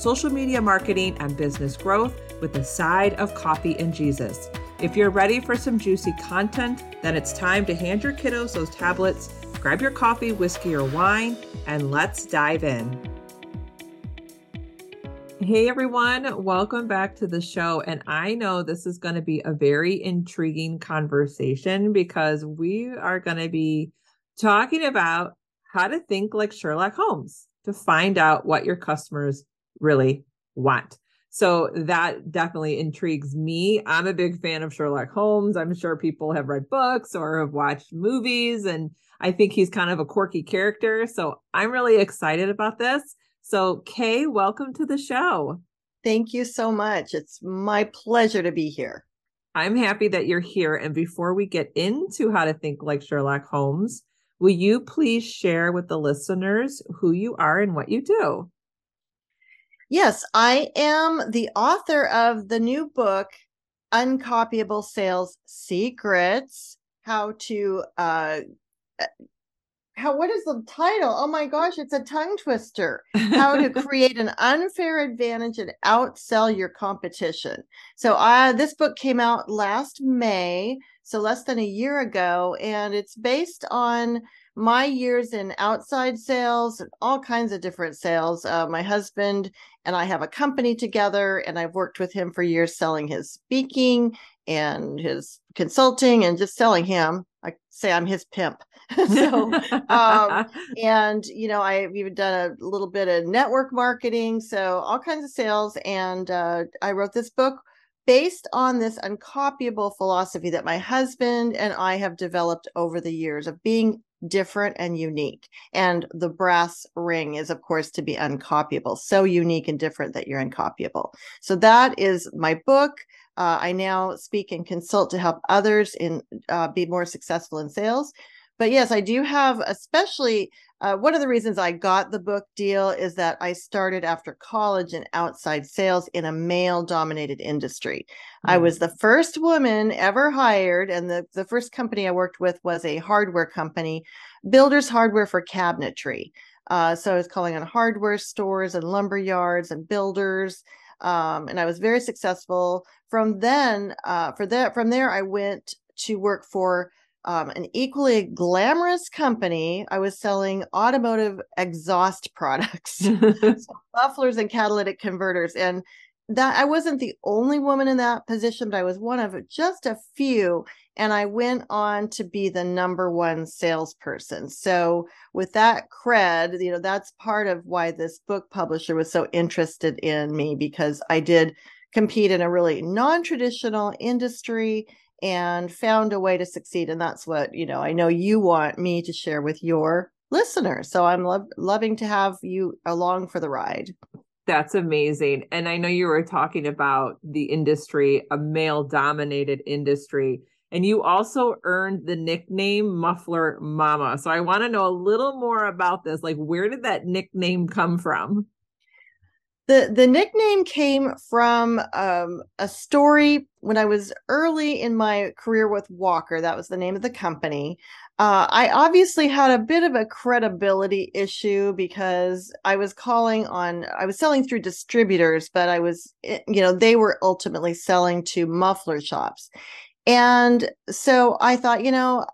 social media marketing, and business growth with a side of coffee and Jesus. If you're ready for some juicy content, then it's time to hand your kiddos those tablets, grab your coffee, whiskey, or wine, and let's dive in. Hey everyone, welcome back to the show. And I know this is going to be a very intriguing conversation because we are going to be talking about how to think like Sherlock Holmes to find out what your customers really want. So that definitely intrigues me. I'm a big fan of Sherlock Holmes. I'm sure people have read books or have watched movies, and I think he's kind of a quirky character. So I'm really excited about this. So, Kay, welcome to the show. Thank you so much. It's my pleasure to be here. I'm happy that you're here. And before we get into how to think like Sherlock Holmes, will you please share with the listeners who you are and what you do? Yes, I am the author of the new book, Uncopyable Sales Secrets How to, uh, uh, how, what is the title? Oh my gosh, it's a tongue twister. How to create an unfair advantage and outsell your competition. So, uh, this book came out last May, so less than a year ago, and it's based on my years in outside sales, and all kinds of different sales. Uh, my husband and I have a company together, and I've worked with him for years selling his speaking and his consulting and just selling him. I say I'm his pimp. so, um, and you know, I've even done a little bit of network marketing, so all kinds of sales. And uh, I wrote this book based on this uncopyable philosophy that my husband and I have developed over the years of being different and unique. And the brass ring is, of course, to be uncopyable, so unique and different that you're uncopyable. So that is my book. Uh, I now speak and consult to help others in uh, be more successful in sales. But yes, I do have, especially uh, one of the reasons I got the book deal is that I started after college in outside sales in a male dominated industry. Mm-hmm. I was the first woman ever hired, and the, the first company I worked with was a hardware company, Builders Hardware for Cabinetry. Uh, so I was calling on hardware stores and lumber yards and builders. Um, and I was very successful. From then, uh, for that, from there, I went to work for um, an equally glamorous company. I was selling automotive exhaust products, so mufflers and catalytic converters. And that I wasn't the only woman in that position, but I was one of just a few. And I went on to be the number one salesperson. So, with that cred, you know, that's part of why this book publisher was so interested in me because I did compete in a really non traditional industry and found a way to succeed. And that's what, you know, I know you want me to share with your listeners. So I'm lo- loving to have you along for the ride. That's amazing. And I know you were talking about the industry, a male dominated industry. And you also earned the nickname Muffler Mama. So I want to know a little more about this. Like, where did that nickname come from? the the nickname came from um, a story when I was early in my career with Walker. That was the name of the company. Uh, I obviously had a bit of a credibility issue because I was calling on, I was selling through distributors, but I was, eh, you know, they were ultimately selling to muffler shops. And so I thought, you know,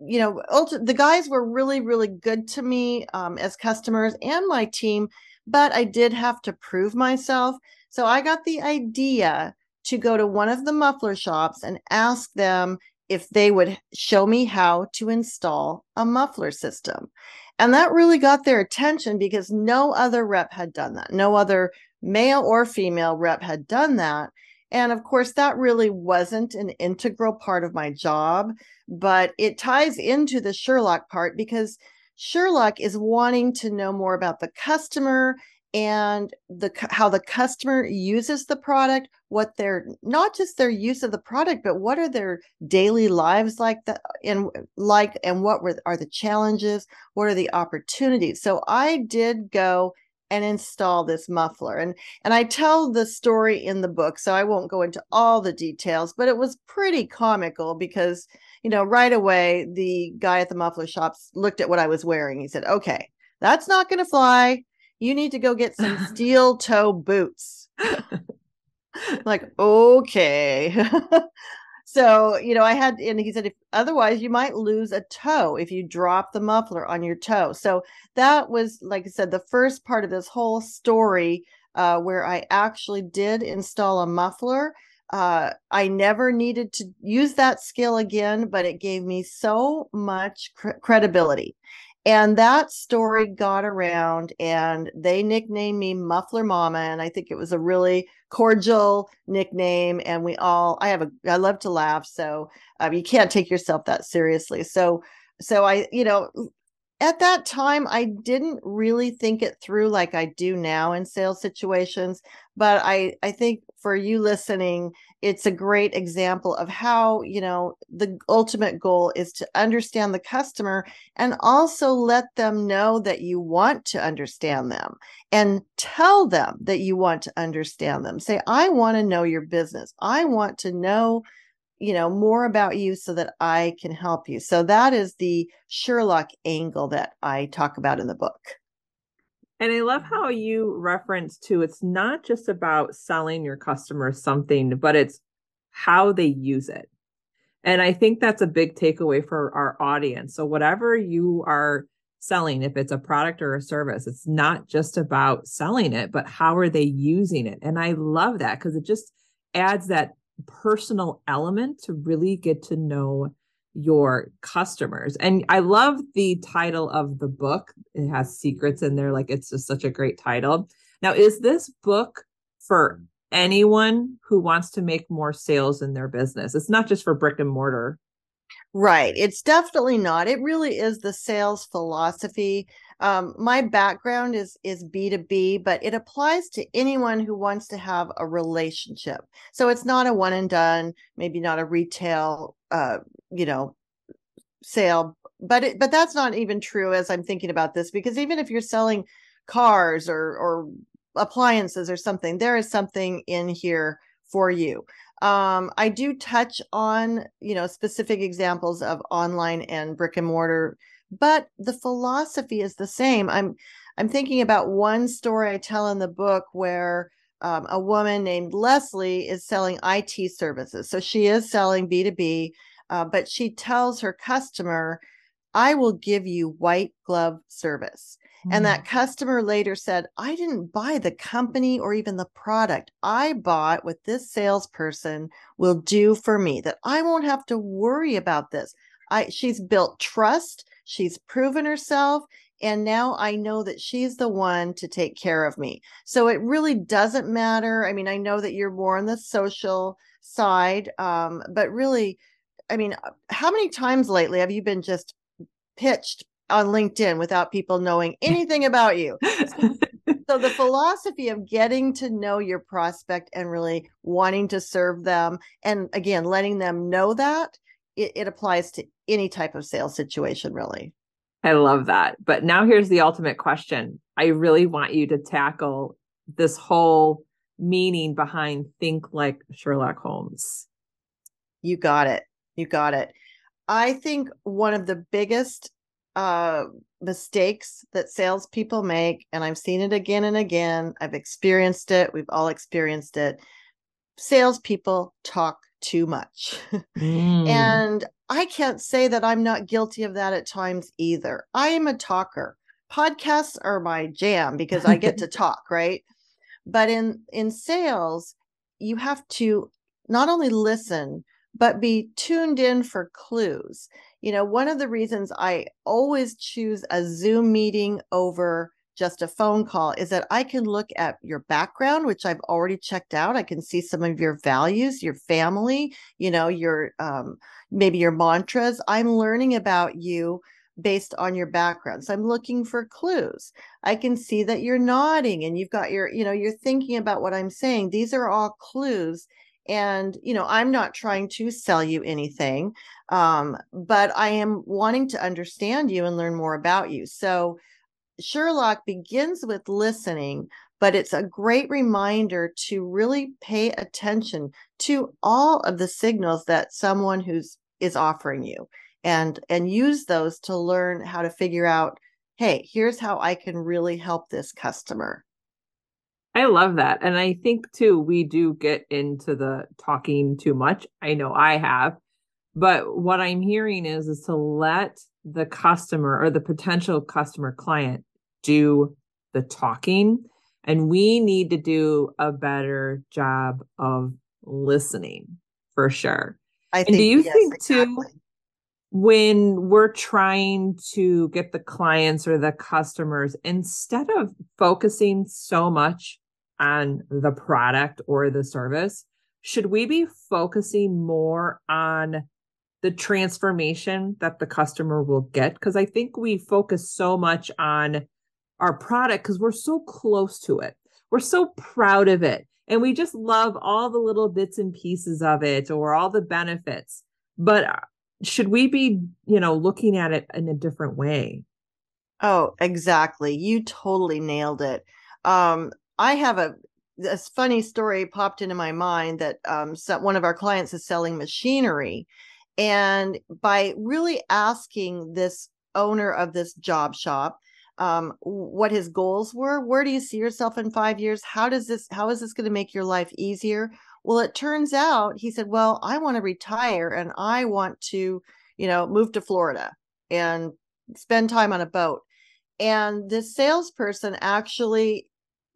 you know, the guys were really, really good to me um, as customers and my team but I did have to prove myself. So I got the idea to go to one of the muffler shops and ask them if they would show me how to install a muffler system. And that really got their attention because no other rep had done that. No other male or female rep had done that. And of course, that really wasn't an integral part of my job, but it ties into the Sherlock part because Sherlock is wanting to know more about the customer and the how the customer uses the product what their not just their use of the product but what are their daily lives like that and like and what were are the challenges what are the opportunities? So i did go and install this muffler and and i tell the story in the book so i won't go into all the details but it was pretty comical because you know right away the guy at the muffler shops looked at what i was wearing he said okay that's not going to fly you need to go get some steel toe boots. like, okay. so, you know, I had, and he said, if otherwise you might lose a toe if you drop the muffler on your toe. So that was, like I said, the first part of this whole story uh, where I actually did install a muffler. Uh, I never needed to use that skill again, but it gave me so much cr- credibility. And that story got around and they nicknamed me Muffler Mama. And I think it was a really cordial nickname. And we all, I have a, I love to laugh. So um, you can't take yourself that seriously. So, so I, you know, at that time, I didn't really think it through like I do now in sales situations. But I, I think for you listening, it's a great example of how you know the ultimate goal is to understand the customer and also let them know that you want to understand them and tell them that you want to understand them say i want to know your business i want to know you know more about you so that i can help you so that is the sherlock angle that i talk about in the book and I love how you reference to it's not just about selling your customers something, but it's how they use it. And I think that's a big takeaway for our audience. So, whatever you are selling, if it's a product or a service, it's not just about selling it, but how are they using it? And I love that because it just adds that personal element to really get to know your customers. And I love the title of the book. It has secrets in there. Like it's just such a great title. Now, is this book for anyone who wants to make more sales in their business? It's not just for brick and mortar. Right. It's definitely not. It really is the sales philosophy. Um, my background is is B2B, but it applies to anyone who wants to have a relationship. So it's not a one and done, maybe not a retail uh, you know, sale. But it, but that's not even true as I'm thinking about this because even if you're selling cars or or appliances or something, there is something in here for you. Um, I do touch on, you know, specific examples of online and brick and mortar, but the philosophy is the same. I'm I'm thinking about one story I tell in the book where um, a woman named Leslie is selling IT services. So she is selling B2B, uh, but she tells her customer, I will give you white glove service. And that mm. customer later said, I didn't buy the company or even the product. I bought what this salesperson will do for me, that I won't have to worry about this. I she's built trust, she's proven herself, and now I know that she's the one to take care of me. So it really doesn't matter. I mean, I know that you're more on the social side, um, but really, I mean, uh, how many times lately have you been just pitched on LinkedIn without people knowing anything about you. so the philosophy of getting to know your prospect and really wanting to serve them and again letting them know that it, it applies to any type of sales situation really i love that but now here's the ultimate question i really want you to tackle this whole meaning behind think like sherlock holmes you got it you got it i think one of the biggest uh, mistakes that salespeople make, and I've seen it again and again. I've experienced it. We've all experienced it. Salespeople talk too much. Mm. and I can't say that I'm not guilty of that at times either. I am a talker. Podcasts are my jam because I get to talk, right? But in in sales, you have to not only listen, but be tuned in for clues. You know, one of the reasons I always choose a Zoom meeting over just a phone call is that I can look at your background, which I've already checked out. I can see some of your values, your family, you know, your um, maybe your mantras. I'm learning about you based on your background. So I'm looking for clues. I can see that you're nodding and you've got your, you know, you're thinking about what I'm saying. These are all clues. And, you know, I'm not trying to sell you anything, um, but I am wanting to understand you and learn more about you. So Sherlock begins with listening, but it's a great reminder to really pay attention to all of the signals that someone who's is offering you and and use those to learn how to figure out hey here's how i can really help this customer. I love that and i think too we do get into the talking too much. I know i have but what i'm hearing is is to let the customer or the potential customer client do the talking and we need to do a better job of listening for sure I and think, do you yes, think exactly. too when we're trying to get the clients or the customers, instead of focusing so much on the product or the service, should we be focusing more on the transformation that the customer will get? Because I think we focus so much on our product because we're so close to it. We're so proud of it. And we just love all the little bits and pieces of it or all the benefits. But should we be you know looking at it in a different way oh exactly you totally nailed it um i have a this funny story popped into my mind that um one of our clients is selling machinery and by really asking this owner of this job shop um, what his goals were where do you see yourself in five years how does this how is this going to make your life easier well, it turns out he said, Well, I want to retire and I want to, you know, move to Florida and spend time on a boat. And this salesperson actually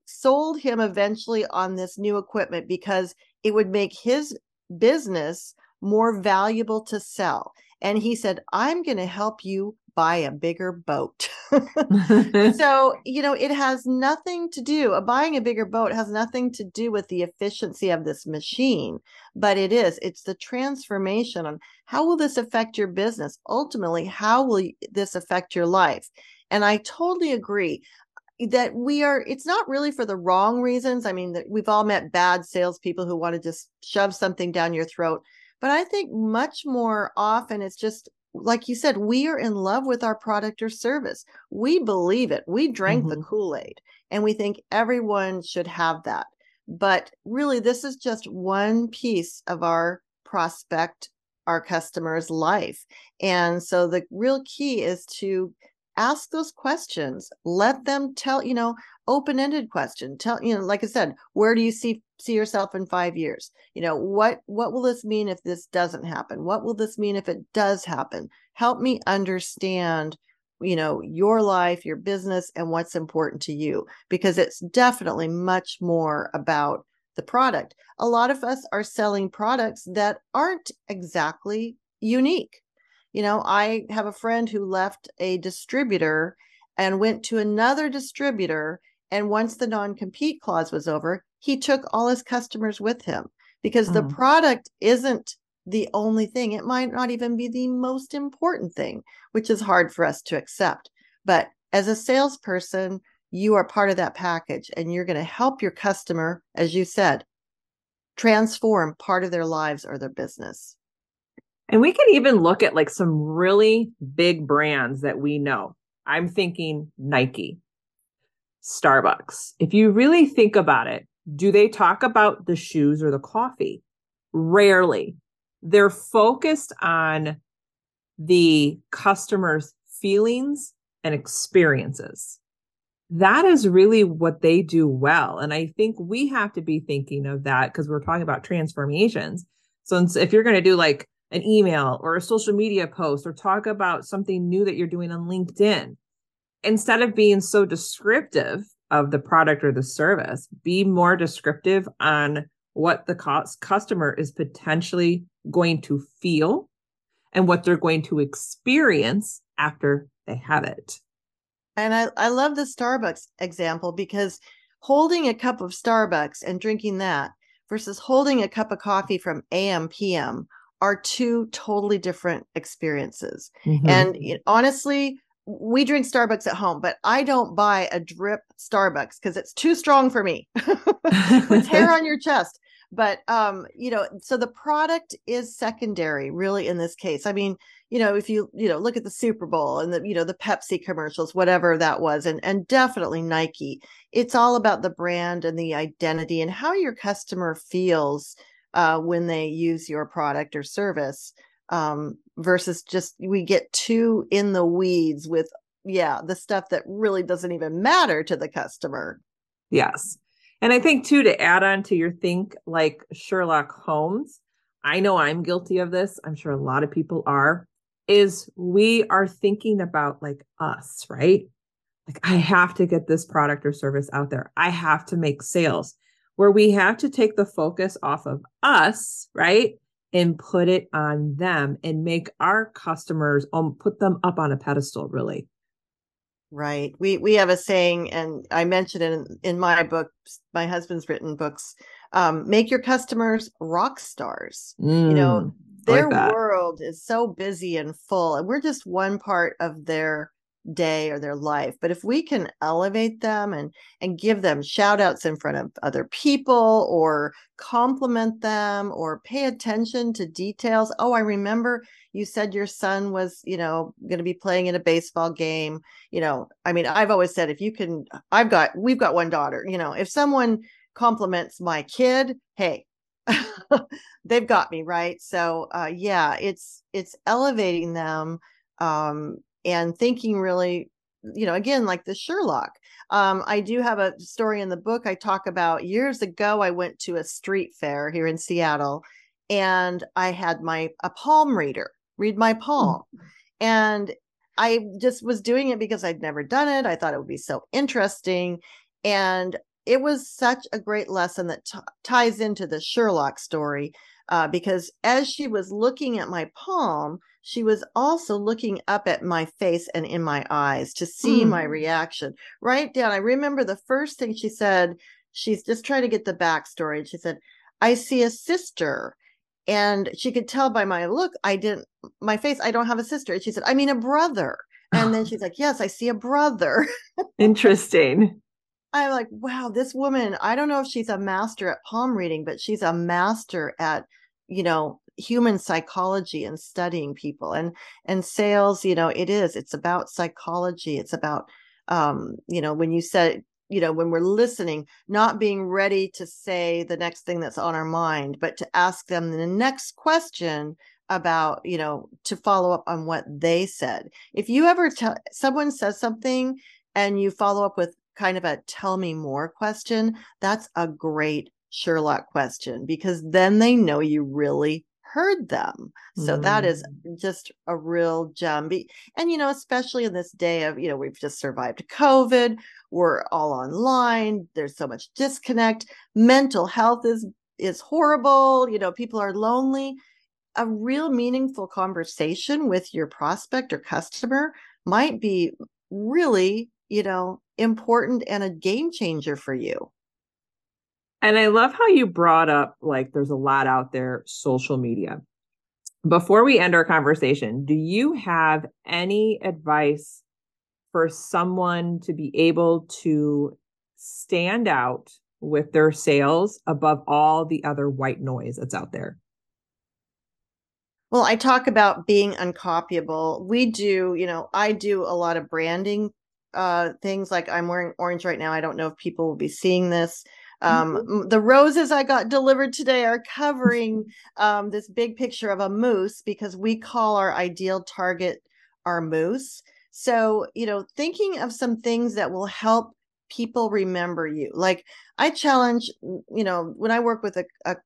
sold him eventually on this new equipment because it would make his business more valuable to sell. And he said, I'm going to help you buy a bigger boat. so, you know, it has nothing to do, uh, buying a bigger boat has nothing to do with the efficiency of this machine, but it is, it's the transformation on how will this affect your business? Ultimately, how will this affect your life? And I totally agree that we are it's not really for the wrong reasons i mean that we've all met bad salespeople who want to just shove something down your throat but i think much more often it's just like you said, we are in love with our product or service. We believe it. We drank mm-hmm. the Kool Aid and we think everyone should have that. But really, this is just one piece of our prospect, our customer's life. And so the real key is to ask those questions. Let them tell you know open-ended question. Tell you know like i said where do you see see yourself in 5 years? You know what what will this mean if this doesn't happen? What will this mean if it does happen? Help me understand you know your life your business and what's important to you because it's definitely much more about the product. A lot of us are selling products that aren't exactly unique you know, I have a friend who left a distributor and went to another distributor. And once the non compete clause was over, he took all his customers with him because mm. the product isn't the only thing. It might not even be the most important thing, which is hard for us to accept. But as a salesperson, you are part of that package and you're going to help your customer, as you said, transform part of their lives or their business. And we can even look at like some really big brands that we know. I'm thinking Nike, Starbucks. If you really think about it, do they talk about the shoes or the coffee? Rarely. They're focused on the customer's feelings and experiences. That is really what they do well. And I think we have to be thinking of that because we're talking about transformations. So if you're going to do like an email or a social media post or talk about something new that you're doing on LinkedIn. Instead of being so descriptive of the product or the service, be more descriptive on what the cost customer is potentially going to feel and what they're going to experience after they have it. And I, I love the Starbucks example because holding a cup of Starbucks and drinking that versus holding a cup of coffee from AM PM are two totally different experiences. Mm-hmm. And honestly, we drink Starbucks at home, but I don't buy a drip Starbucks because it's too strong for me. With hair on your chest. But um, you know, so the product is secondary, really, in this case. I mean, you know, if you, you know, look at the Super Bowl and the, you know, the Pepsi commercials, whatever that was, and and definitely Nike, it's all about the brand and the identity and how your customer feels uh, when they use your product or service um, versus just we get too in the weeds with yeah the stuff that really doesn't even matter to the customer. Yes. And i think too to add on to your think like sherlock holmes i know i'm guilty of this i'm sure a lot of people are is we are thinking about like us right? Like i have to get this product or service out there. I have to make sales where we have to take the focus off of us right and put it on them and make our customers um put them up on a pedestal really. Right. We we have a saying and i mentioned it in, in my book my husband's written books um make your customers rock stars. Mm, you know mm, their like world is so busy and full and we're just one part of their day or their life but if we can elevate them and and give them shout outs in front of other people or compliment them or pay attention to details oh i remember you said your son was you know going to be playing in a baseball game you know i mean i've always said if you can i've got we've got one daughter you know if someone compliments my kid hey they've got me right? So uh yeah it's it's elevating them um and thinking really you know again like the sherlock. Um, i do have a story in the book i talk about. Years ago i went to a street fair here in seattle and i had my a palm reader read my palm. Mm-hmm. and i just was doing it because i'd never done it. I thought it would be so interesting. And it was such a great lesson that t- ties into the sherlock story uh, because as she was looking at my palm she was also looking up at my face and in my eyes to see mm. my reaction. Right down. I remember the first thing she said, she's just trying to get the backstory. She said, I see a sister. And she could tell by my look, I didn't, my face, I don't have a sister. And she said, I mean, a brother. And then she's like, Yes, I see a brother. Interesting. I'm like, wow, this woman, I don't know if she's a master at palm reading, but she's a master at, you know, human psychology and studying people and and sales you know it is it's about psychology it's about um you know when you said you know when we're listening not being ready to say the next thing that's on our mind but to ask them the next question about you know to follow up on what they said. If you ever tell someone says something and you follow up with kind of a tell me more question that's a great sherlock question because then they know you really heard them. So mm. that is mm. just a real gem. And, you know, especially in this day of, you know, we've just survived COVID, we're all online, there's so much disconnect, mental health is is horrible, you know, people are lonely. A real meaningful conversation with your prospect or customer might be really, you know, important and a game changer for you. And I love how you brought up like there's a lot out there, social media. Before we end our conversation, do you have any advice for someone to be able to stand out with their sales above all the other white noise that's out there? Well, I talk about being uncopyable. We do, you know, I do a lot of branding uh things like I'm wearing orange right now. I don't know if people will be seeing this um, mm-hmm. The roses I got delivered today are covering um, this big picture of a moose because we call our ideal target our moose. So, you know, thinking of some things that will help people remember you. Like I challenge, you know, when I work with a, a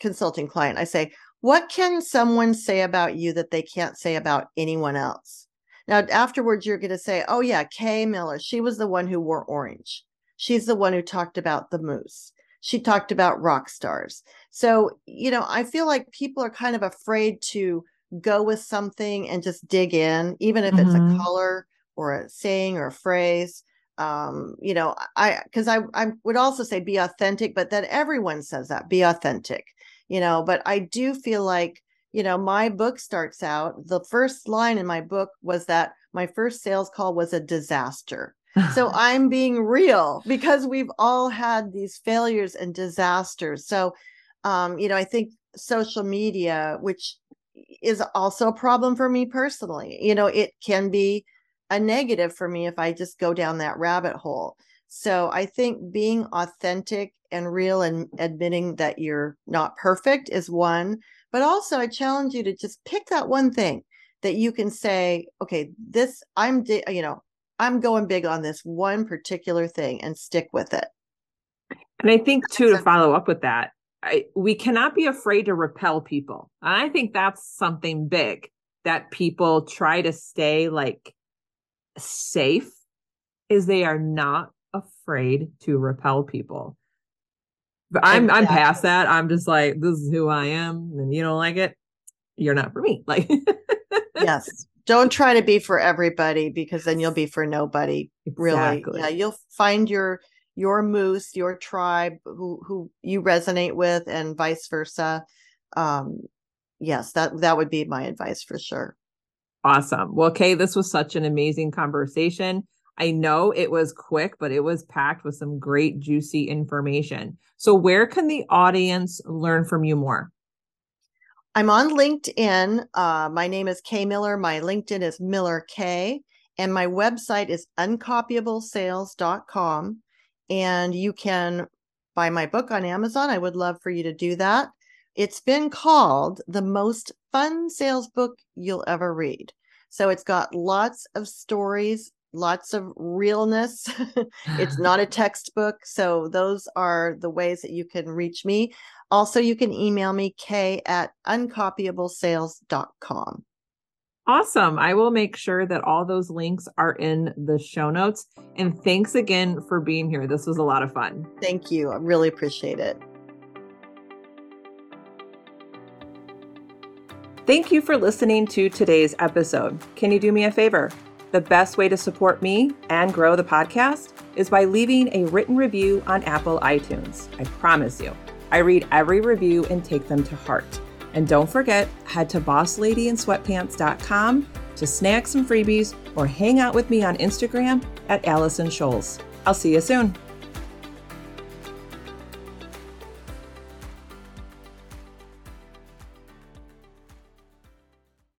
consulting client, I say, what can someone say about you that they can't say about anyone else? Now, afterwards, you're going to say, oh, yeah, Kay Miller, she was the one who wore orange. She's the one who talked about the moose. She talked about rock stars. So, you know, I feel like people are kind of afraid to go with something and just dig in, even if mm-hmm. it's a mm-hmm. color or a saying or a phrase. Um, you know, I because I I would also say be authentic, but then everyone says that be authentic, you know. But I do feel like you know, my book starts out, the first line in my book was that my first sales call was a disaster. So I'm being real because we've all had these failures and disasters. So, um, you know, I think social media, which is also a problem for me personally, you know, it can be a negative for me if I just go down that rabbit hole. So I think being authentic and real and admitting that you're not perfect is one. But also, I challenge you to just pick that one thing that you can say, okay, this, I'm, you know, I'm going big on this one particular thing and stick with it. And I think, too, to follow up with that, I, we cannot be afraid to repel people. And I think that's something big that people try to stay like safe is they are not afraid to repel people. But I'm exactly. I'm past that. I'm just like, this is who I am, and you don't like it, you're not for me. Like Yes. Don't try to be for everybody because then you'll be for nobody. Exactly. Really. Yeah, you'll find your your moose, your tribe who who you resonate with and vice versa. Um yes, that that would be my advice for sure. Awesome. Well, Kay, this was such an amazing conversation. I know it was quick, but it was packed with some great, juicy information. So, where can the audience learn from you more? I'm on LinkedIn. Uh, my name is Kay Miller. My LinkedIn is Miller K. And my website is uncopyablesales.com. And you can buy my book on Amazon. I would love for you to do that. It's been called the most fun sales book you'll ever read. So it's got lots of stories, lots of realness. it's not a textbook. So those are the ways that you can reach me. Also, you can email me, k at uncopyablesales.com. Awesome. I will make sure that all those links are in the show notes. And thanks again for being here. This was a lot of fun. Thank you. I really appreciate it. Thank you for listening to today's episode. Can you do me a favor? The best way to support me and grow the podcast is by leaving a written review on Apple iTunes. I promise you, I read every review and take them to heart. And don't forget, head to bossladyinsweatpants.com to snag some freebies or hang out with me on Instagram at Allison Scholes. I'll see you soon.